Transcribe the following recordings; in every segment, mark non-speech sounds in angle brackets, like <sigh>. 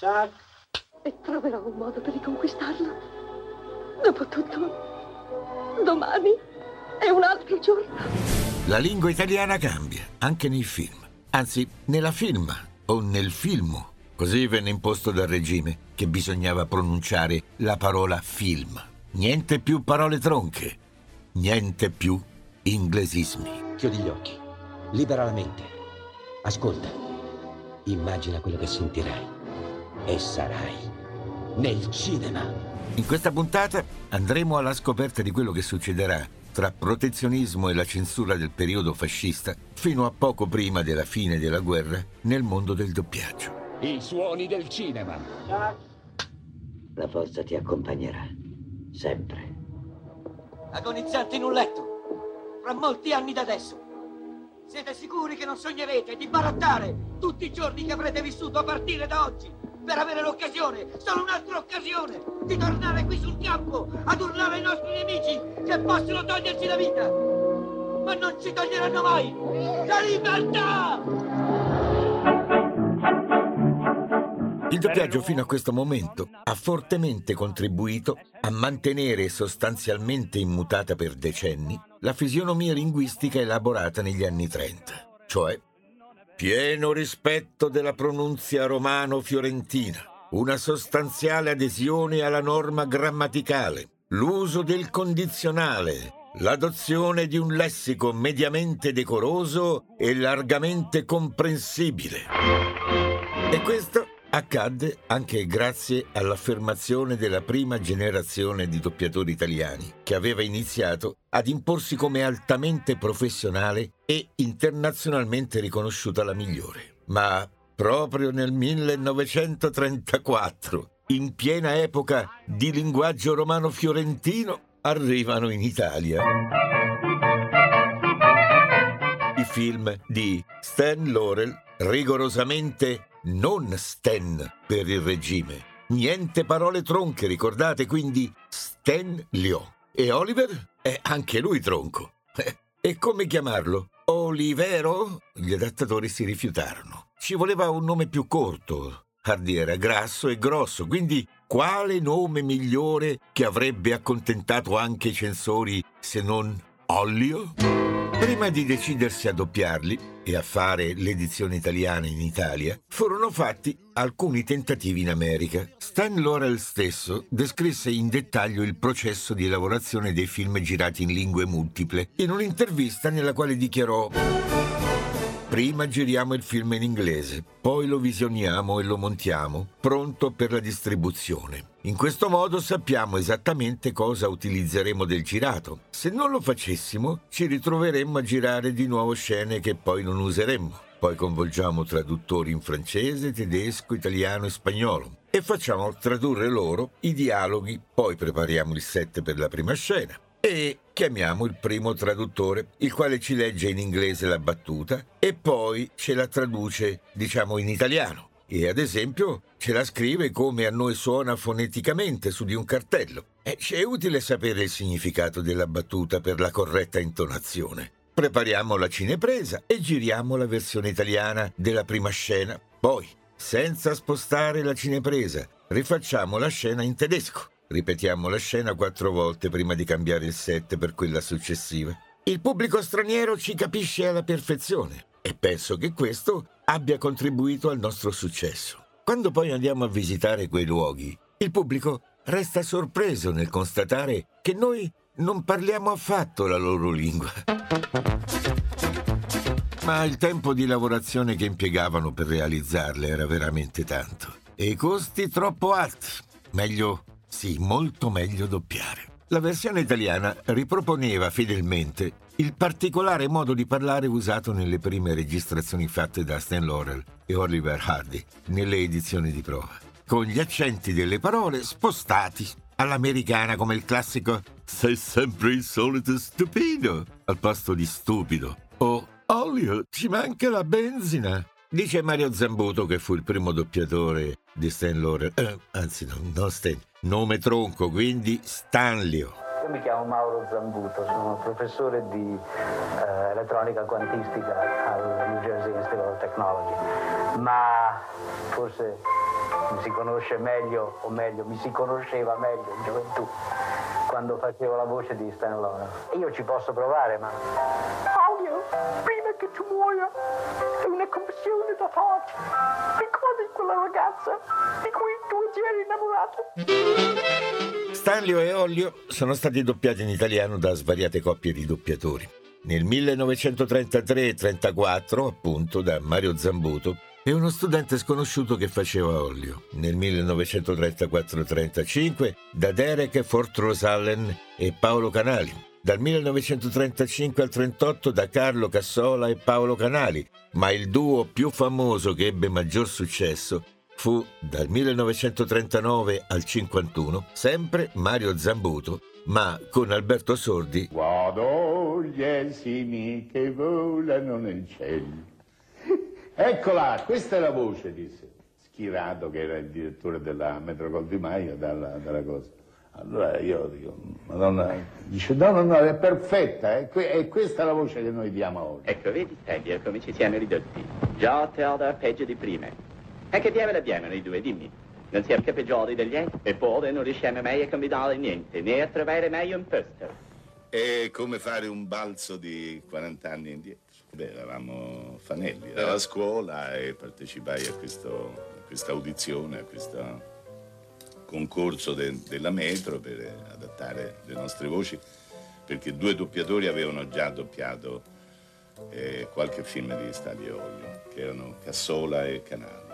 Chuck. E troverò un modo per riconquistarlo. Dopotutto, domani è un altro giorno. La lingua italiana cambia, anche nei film. Anzi, nella film o nel film. Così venne imposto dal regime che bisognava pronunciare la parola film. Niente più parole tronche, niente più inglesismi. Chiudi gli occhi, libera la mente. Ascolta, immagina quello che sentirai e sarai nel cinema. In questa puntata andremo alla scoperta di quello che succederà tra protezionismo e la censura del periodo fascista fino a poco prima della fine della guerra nel mondo del doppiaggio. I suoni del cinema. La forza ti accompagnerà, sempre. Agonizzanti in un letto, fra molti anni da adesso. Siete sicuri che non sognerete di barattare tutti i giorni che avrete vissuto a partire da oggi per avere l'occasione, solo un'altra occasione, di tornare qui sul campo ad urlare ai nostri nemici che possono toglierci la vita, ma non ci toglieranno mai la libertà! Il doppiaggio fino a questo momento ha fortemente contribuito a mantenere sostanzialmente immutata per decenni la fisionomia linguistica elaborata negli anni 30, cioè pieno rispetto della pronunzia romano-fiorentina, una sostanziale adesione alla norma grammaticale, l'uso del condizionale, l'adozione di un lessico mediamente decoroso e largamente comprensibile. E questo accadde anche grazie all'affermazione della prima generazione di doppiatori italiani, che aveva iniziato ad imporsi come altamente professionale e internazionalmente riconosciuta la migliore. Ma proprio nel 1934, in piena epoca di linguaggio romano-fiorentino, arrivano in Italia i film di Stan Laurel, rigorosamente non Stan per il regime. Niente parole tronche, ricordate quindi Stan Lio. E Oliver? È anche lui tronco. Eh, E come chiamarlo? Olivero? Gli adattatori si rifiutarono. Ci voleva un nome più corto. Hardy era grasso e grosso, quindi quale nome migliore che avrebbe accontentato anche i censori se non Ollio? Prima di decidersi a doppiarli e a fare l'edizione italiana in Italia, furono fatti alcuni tentativi in America. Stan Laurel stesso descrisse in dettaglio il processo di lavorazione dei film girati in lingue multiple in un'intervista nella quale dichiarò Prima giriamo il film in inglese, poi lo visioniamo e lo montiamo, pronto per la distribuzione. In questo modo sappiamo esattamente cosa utilizzeremo del girato. Se non lo facessimo, ci ritroveremmo a girare di nuovo scene che poi non useremmo. Poi coinvolgiamo traduttori in francese, tedesco, italiano e spagnolo e facciamo tradurre loro i dialoghi, poi prepariamo il set per la prima scena e chiamiamo il primo traduttore, il quale ci legge in inglese la battuta e poi ce la traduce, diciamo, in italiano. E ad esempio ce la scrive come a noi suona foneticamente su di un cartello. E ci è utile sapere il significato della battuta per la corretta intonazione. Prepariamo la cinepresa e giriamo la versione italiana della prima scena. Poi, senza spostare la cinepresa, rifacciamo la scena in tedesco. Ripetiamo la scena quattro volte prima di cambiare il set per quella successiva. Il pubblico straniero ci capisce alla perfezione e penso che questo abbia contribuito al nostro successo. Quando poi andiamo a visitare quei luoghi, il pubblico resta sorpreso nel constatare che noi non parliamo affatto la loro lingua. Ma il tempo di lavorazione che impiegavano per realizzarle era veramente tanto. E i costi troppo alti. Meglio, sì, molto meglio doppiare. La versione italiana riproponeva fedelmente il particolare modo di parlare usato nelle prime registrazioni fatte da Stan Laurel e Oliver Hardy nelle edizioni di prova, con gli accenti delle parole spostati all'americana come il classico sei sempre il solito stupido al posto di stupido o olio ci manca la benzina dice Mario Zambuto che fu il primo doppiatore di Stan Laurel eh, anzi no, non Stan nome tronco quindi Stanlio Io mi chiamo Mauro Zambuto, sono professore di eh, elettronica quantistica al New Jersey Institute of Technology, ma forse mi si conosce meglio, o meglio, mi si conosceva meglio in gioventù quando facevo la voce di Stan Laurel. Io ci posso provare, ma Claudio, prima che tu muoia, è una commissione da farti. Ricordi quella ragazza di cui tu ti eri innamorato? Stanlio e Ollio sono stati doppiati in italiano da svariate coppie di doppiatori. Nel 1933-34, appunto, da Mario Zambuto e uno studente sconosciuto che faceva Ollio. Nel 1934-35 da Derek Fortrosallen e Paolo Canali. Dal 1935 al 38 da Carlo Cassola e Paolo Canali, ma il duo più famoso che ebbe maggior successo fu dal 1939 al 51 sempre Mario Zambuto, ma con Alberto Sordi Guardo gli esimi che volano nel cielo. Eccola, questa è la voce, disse. Schirato, che era il direttore della Metro di Maio, dalla, dalla cosa. Allora io dico, Madonna, dice, no, no, no, è perfetta, è, que- è questa la voce che noi diamo oggi. Ecco, vedi, Taglier, come ci siamo ridotti. Già Teodor peggio di prima. E che diavolo abbiamo noi due, dimmi? Non siamo che peggiori degli altri? Eppure non riusciamo mai a combinare niente, né a trovare mai un posto. È come fare un balzo di 40 anni indietro. Beh, eravamo fanelli, ero a scuola e partecipai a, questo- a questa audizione, a questo concorso de- della metro per adattare le nostre voci, perché due doppiatori avevano già doppiato eh, qualche film di Stadio Olio, che erano Cassola e Canali.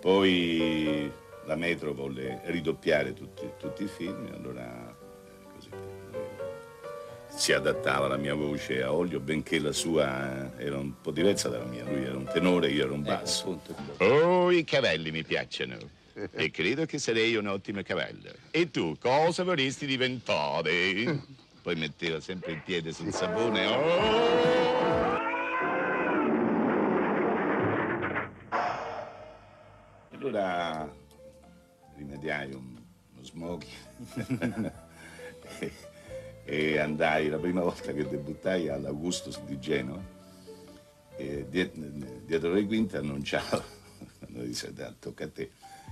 Poi la metro volle ridoppiare tutti, tutti i film, allora eh, così eh, si adattava la mia voce a Olio, benché la sua era un po' diversa dalla mia. Lui era un tenore, io ero un basso. Oh, i cavalli mi piacciono. E credo che sarei un ottimo cavallo. E tu, cosa vorresti diventare? Poi metteva sempre il piede sul sapone. Oh! Allora rimediai un, uno smoking <laughs> e, e andai la prima volta che debuttai all'Augustus di Genova e die- dietro le quinte annunciavo, <laughs> disse "Dai, tocca a te,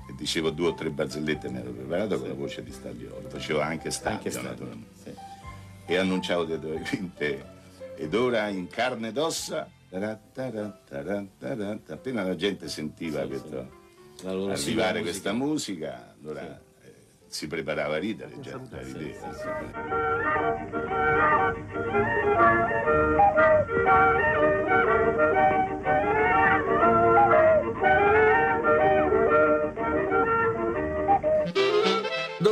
e dicevo due o tre barzellette, mi ero preparato con la voce di Stagliolo, facevo anche Staglio naturalmente. E annunciavo quinte, ed ora in carne ed ossa, appena la gente sentiva questo, arrivare questa musica, allora eh, si preparava a ridere già, già rideva.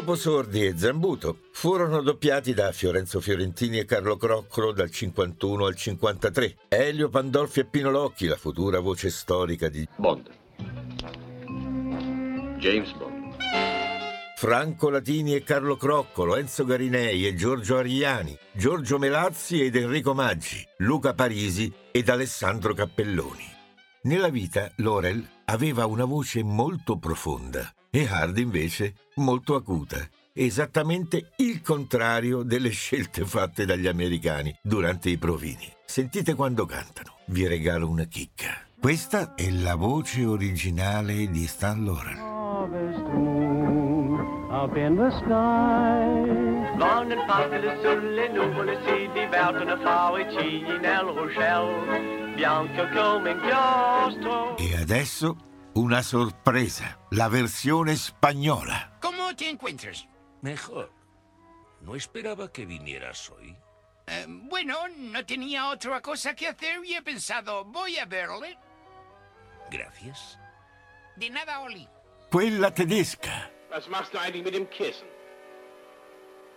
Dopo Sordi e Zambuto furono doppiati da Fiorenzo Fiorentini e Carlo Croccolo dal 51 al 53, Elio Pandolfi e Pino Locchi, la futura voce storica di Bond. James Bond. Franco Latini e Carlo Croccolo, Enzo Garinei e Giorgio Ariani, Giorgio Melazzi ed Enrico Maggi, Luca Parisi ed Alessandro Cappelloni. Nella vita Laurel aveva una voce molto profonda e Hardy invece molto acuta, esattamente il contrario delle scelte fatte dagli americani durante i provini. Sentite quando cantano, vi regalo una chicca. Questa è la voce originale di Stan moon up in the sky. Morgon fattade sulle nuvole si divertono a fare cigli nel ruscello, bianco come inchiostro. E adesso una sorpresa, la versione spagnola. ¿Cómo te encuentras? Mejor. No esperaba que vinieras hoy. Eh, bueno, no tenía otra cosa que hacer y he pensado, voy a verle. Gracias. De nada, Oli. Quella tedesca. Was machst du eigentlich mit dem Kissen?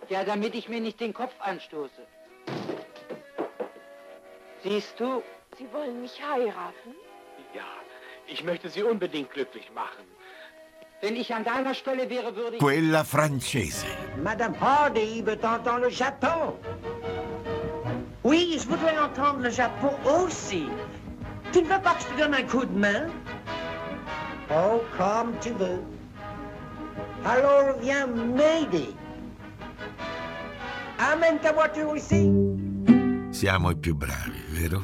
Ja, damit ich mir nicht den Kopf anstoße. Siehst du, Sie wollen mich heiraten? Quella francese. Madame Hardy veut entendre le Japon. Oui, je voudrais entendre le Japon aussi. Tu ne veux pas que je te donne un coup de main Oh, comme tu veux. Alors viens m'aider. Amène ta voiture ici. Siamo i più bravi, vero?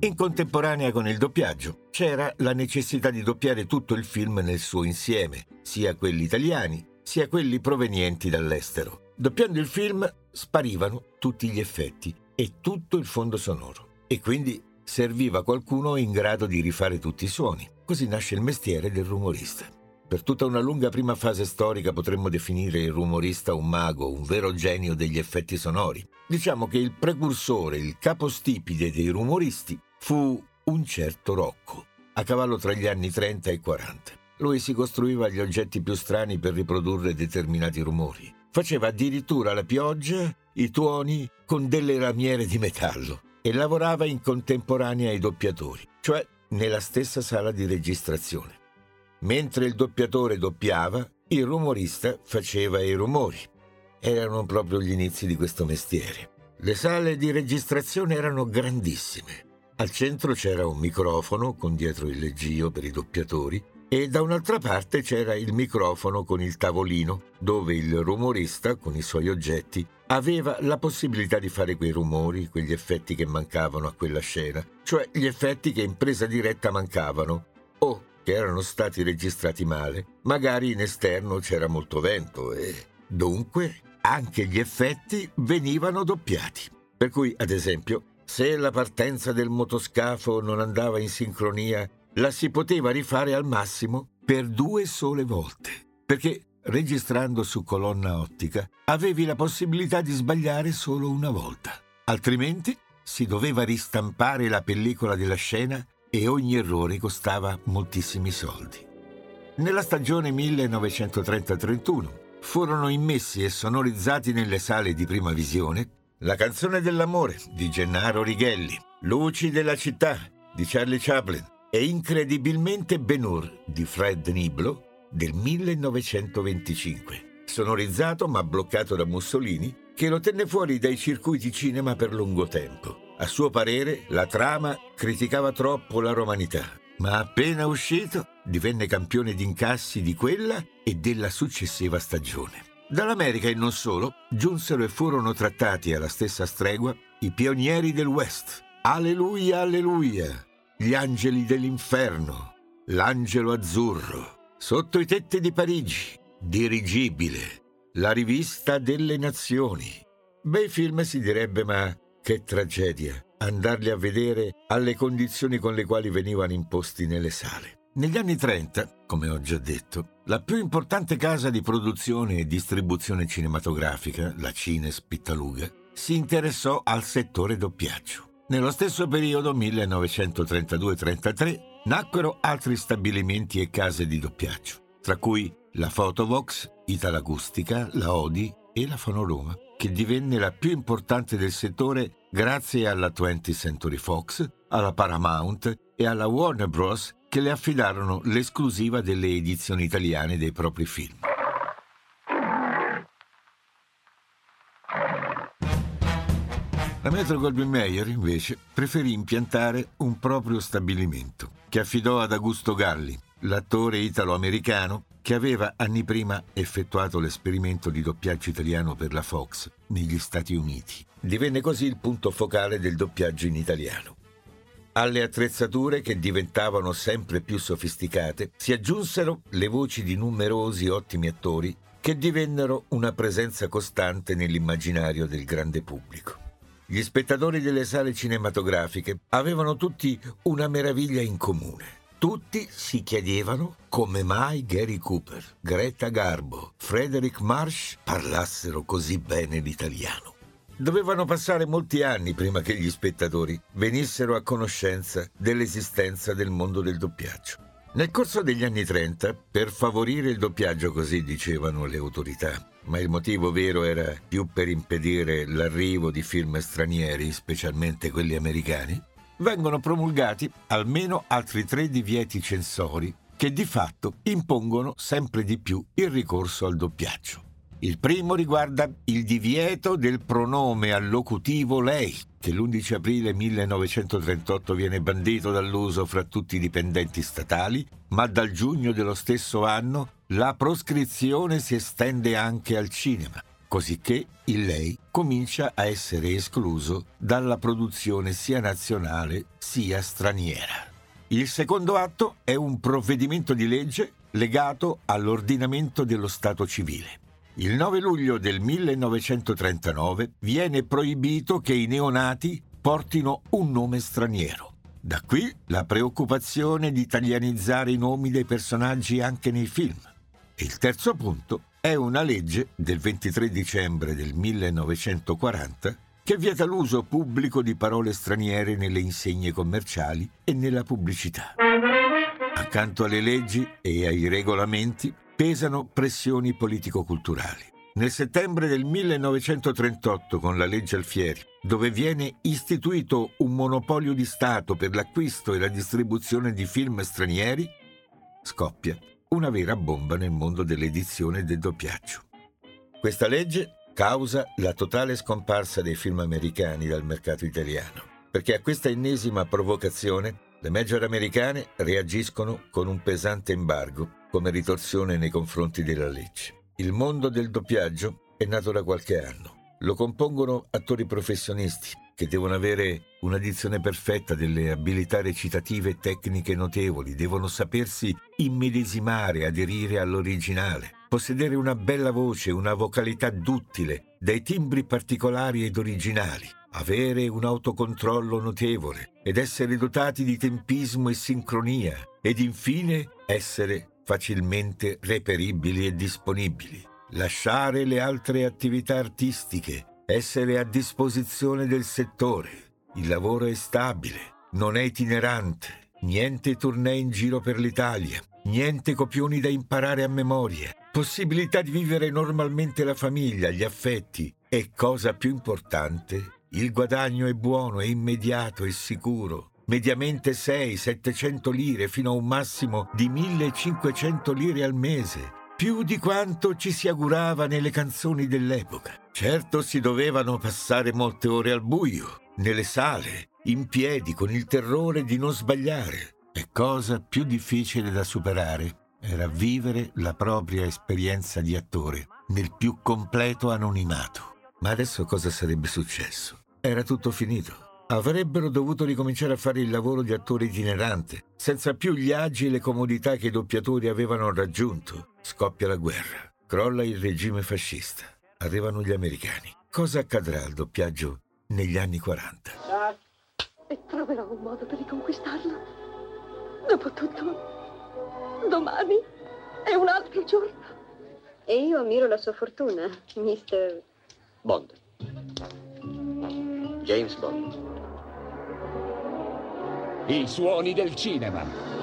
In contemporanea con il doppiaggio c'era la necessità di doppiare tutto il film nel suo insieme, sia quelli italiani sia quelli provenienti dall'estero. Doppiando il film sparivano tutti gli effetti e tutto il fondo sonoro e quindi serviva qualcuno in grado di rifare tutti i suoni. Così nasce il mestiere del rumorista. Per tutta una lunga prima fase storica potremmo definire il rumorista un mago, un vero genio degli effetti sonori. Diciamo che il precursore, il capostipite dei rumoristi fu un certo Rocco, a cavallo tra gli anni 30 e 40. Lui si costruiva gli oggetti più strani per riprodurre determinati rumori. Faceva addirittura la pioggia, i tuoni con delle lamiere di metallo e lavorava in contemporanea ai doppiatori, cioè nella stessa sala di registrazione. Mentre il doppiatore doppiava, il rumorista faceva i rumori. Erano proprio gli inizi di questo mestiere. Le sale di registrazione erano grandissime. Al centro c'era un microfono con dietro il leggio per i doppiatori e da un'altra parte c'era il microfono con il tavolino dove il rumorista con i suoi oggetti aveva la possibilità di fare quei rumori, quegli effetti che mancavano a quella scena, cioè gli effetti che in presa diretta mancavano o che erano stati registrati male, magari in esterno c'era molto vento e dunque anche gli effetti venivano doppiati. Per cui, ad esempio, se la partenza del motoscafo non andava in sincronia, la si poteva rifare al massimo per due sole volte, perché registrando su colonna ottica avevi la possibilità di sbagliare solo una volta. Altrimenti si doveva ristampare la pellicola della scena e ogni errore costava moltissimi soldi. Nella stagione 1930-31 furono immessi e sonorizzati nelle sale di prima visione la canzone dell'amore di Gennaro Righelli, Luci della città di Charlie Chaplin e incredibilmente Ben-Hur di Fred Niblo del 1925, sonorizzato ma bloccato da Mussolini che lo tenne fuori dai circuiti cinema per lungo tempo. A suo parere la trama criticava troppo la romanità, ma appena uscito divenne campione di incassi di quella e della successiva stagione. Dall'America e non solo giunsero e furono trattati alla stessa stregua i pionieri del West. Alleluia, alleluia! Gli angeli dell'inferno, l'angelo azzurro, sotto i tetti di Parigi, dirigibile, la rivista delle nazioni. Bei film si direbbe, ma che tragedia andarli a vedere alle condizioni con le quali venivano imposti nelle sale. Negli anni 30, come ho già detto, la più importante casa di produzione e distribuzione cinematografica, la Cines Pittaluga, si interessò al settore doppiaggio. Nello stesso periodo, 1932-33, nacquero altri stabilimenti e case di doppiaggio, tra cui la Photovox, Italacustica, la Odi e la Fonoroma, che divenne la più importante del settore grazie alla 20th Century Fox, alla Paramount e alla Warner Bros che le affidarono l'esclusiva delle edizioni italiane dei propri film. La Metro Goldwyn Mayer, invece, preferì impiantare un proprio stabilimento, che affidò ad Augusto Galli, l'attore italo-americano che aveva anni prima effettuato l'esperimento di doppiaggio italiano per la Fox negli Stati Uniti. Divenne così il punto focale del doppiaggio in italiano. Alle attrezzature, che diventavano sempre più sofisticate, si aggiunsero le voci di numerosi ottimi attori che divennero una presenza costante nell'immaginario del grande pubblico. Gli spettatori delle sale cinematografiche avevano tutti una meraviglia in comune. Tutti si chiedevano come mai Gary Cooper, Greta Garbo, Frederick Marsh parlassero così bene l'italiano. Dovevano passare molti anni prima che gli spettatori venissero a conoscenza dell'esistenza del mondo del doppiaggio. Nel corso degli anni 30, per favorire il doppiaggio, così dicevano le autorità, ma il motivo vero era più per impedire l'arrivo di film stranieri, specialmente quelli americani, vengono promulgati almeno altri tre divieti censori che di fatto impongono sempre di più il ricorso al doppiaggio. Il primo riguarda il divieto del pronome allocutivo lei, che l'11 aprile 1938 viene bandito dall'uso fra tutti i dipendenti statali, ma dal giugno dello stesso anno la proscrizione si estende anche al cinema. cosicché il lei comincia a essere escluso dalla produzione sia nazionale sia straniera. Il secondo atto è un provvedimento di legge legato all'ordinamento dello Stato civile. Il 9 luglio del 1939 viene proibito che i neonati portino un nome straniero. Da qui la preoccupazione di italianizzare i nomi dei personaggi anche nei film. Il terzo punto è una legge del 23 dicembre del 1940 che vieta l'uso pubblico di parole straniere nelle insegne commerciali e nella pubblicità. Accanto alle leggi e ai regolamenti pesano pressioni politico-culturali. Nel settembre del 1938, con la legge Alfieri, dove viene istituito un monopolio di Stato per l'acquisto e la distribuzione di film stranieri, scoppia una vera bomba nel mondo dell'edizione e del doppiaggio. Questa legge causa la totale scomparsa dei film americani dal mercato italiano, perché a questa ennesima provocazione le major americane reagiscono con un pesante embargo come ritorsione nei confronti della legge. Il mondo del doppiaggio è nato da qualche anno. Lo compongono attori professionisti che devono avere una dizione perfetta delle abilità recitative e tecniche notevoli, devono sapersi immedesimare, aderire all'originale, possedere una bella voce, una vocalità duttile, dai timbri particolari ed originali, avere un autocontrollo notevole ed essere dotati di tempismo e sincronia ed infine essere facilmente reperibili e disponibili. Lasciare le altre attività artistiche, essere a disposizione del settore. Il lavoro è stabile, non è itinerante, niente tournée in giro per l'Italia, niente copioni da imparare a memoria, possibilità di vivere normalmente la famiglia, gli affetti e, cosa più importante, il guadagno è buono, è immediato, è sicuro mediamente 600-700 lire fino a un massimo di 1500 lire al mese, più di quanto ci si augurava nelle canzoni dell'epoca. Certo si dovevano passare molte ore al buio, nelle sale, in piedi, con il terrore di non sbagliare. E cosa più difficile da superare era vivere la propria esperienza di attore nel più completo anonimato. Ma adesso cosa sarebbe successo? Era tutto finito avrebbero dovuto ricominciare a fare il lavoro di attore itinerante, senza più gli agi e le comodità che i doppiatori avevano raggiunto. Scoppia la guerra, crolla il regime fascista, arrivano gli americani. Cosa accadrà al doppiaggio negli anni 40? E troverò un modo per riconquistarlo. Dopotutto, domani è un altro giorno. E io ammiro la sua fortuna, mister... Bond. James Bond. I suoni del cinema.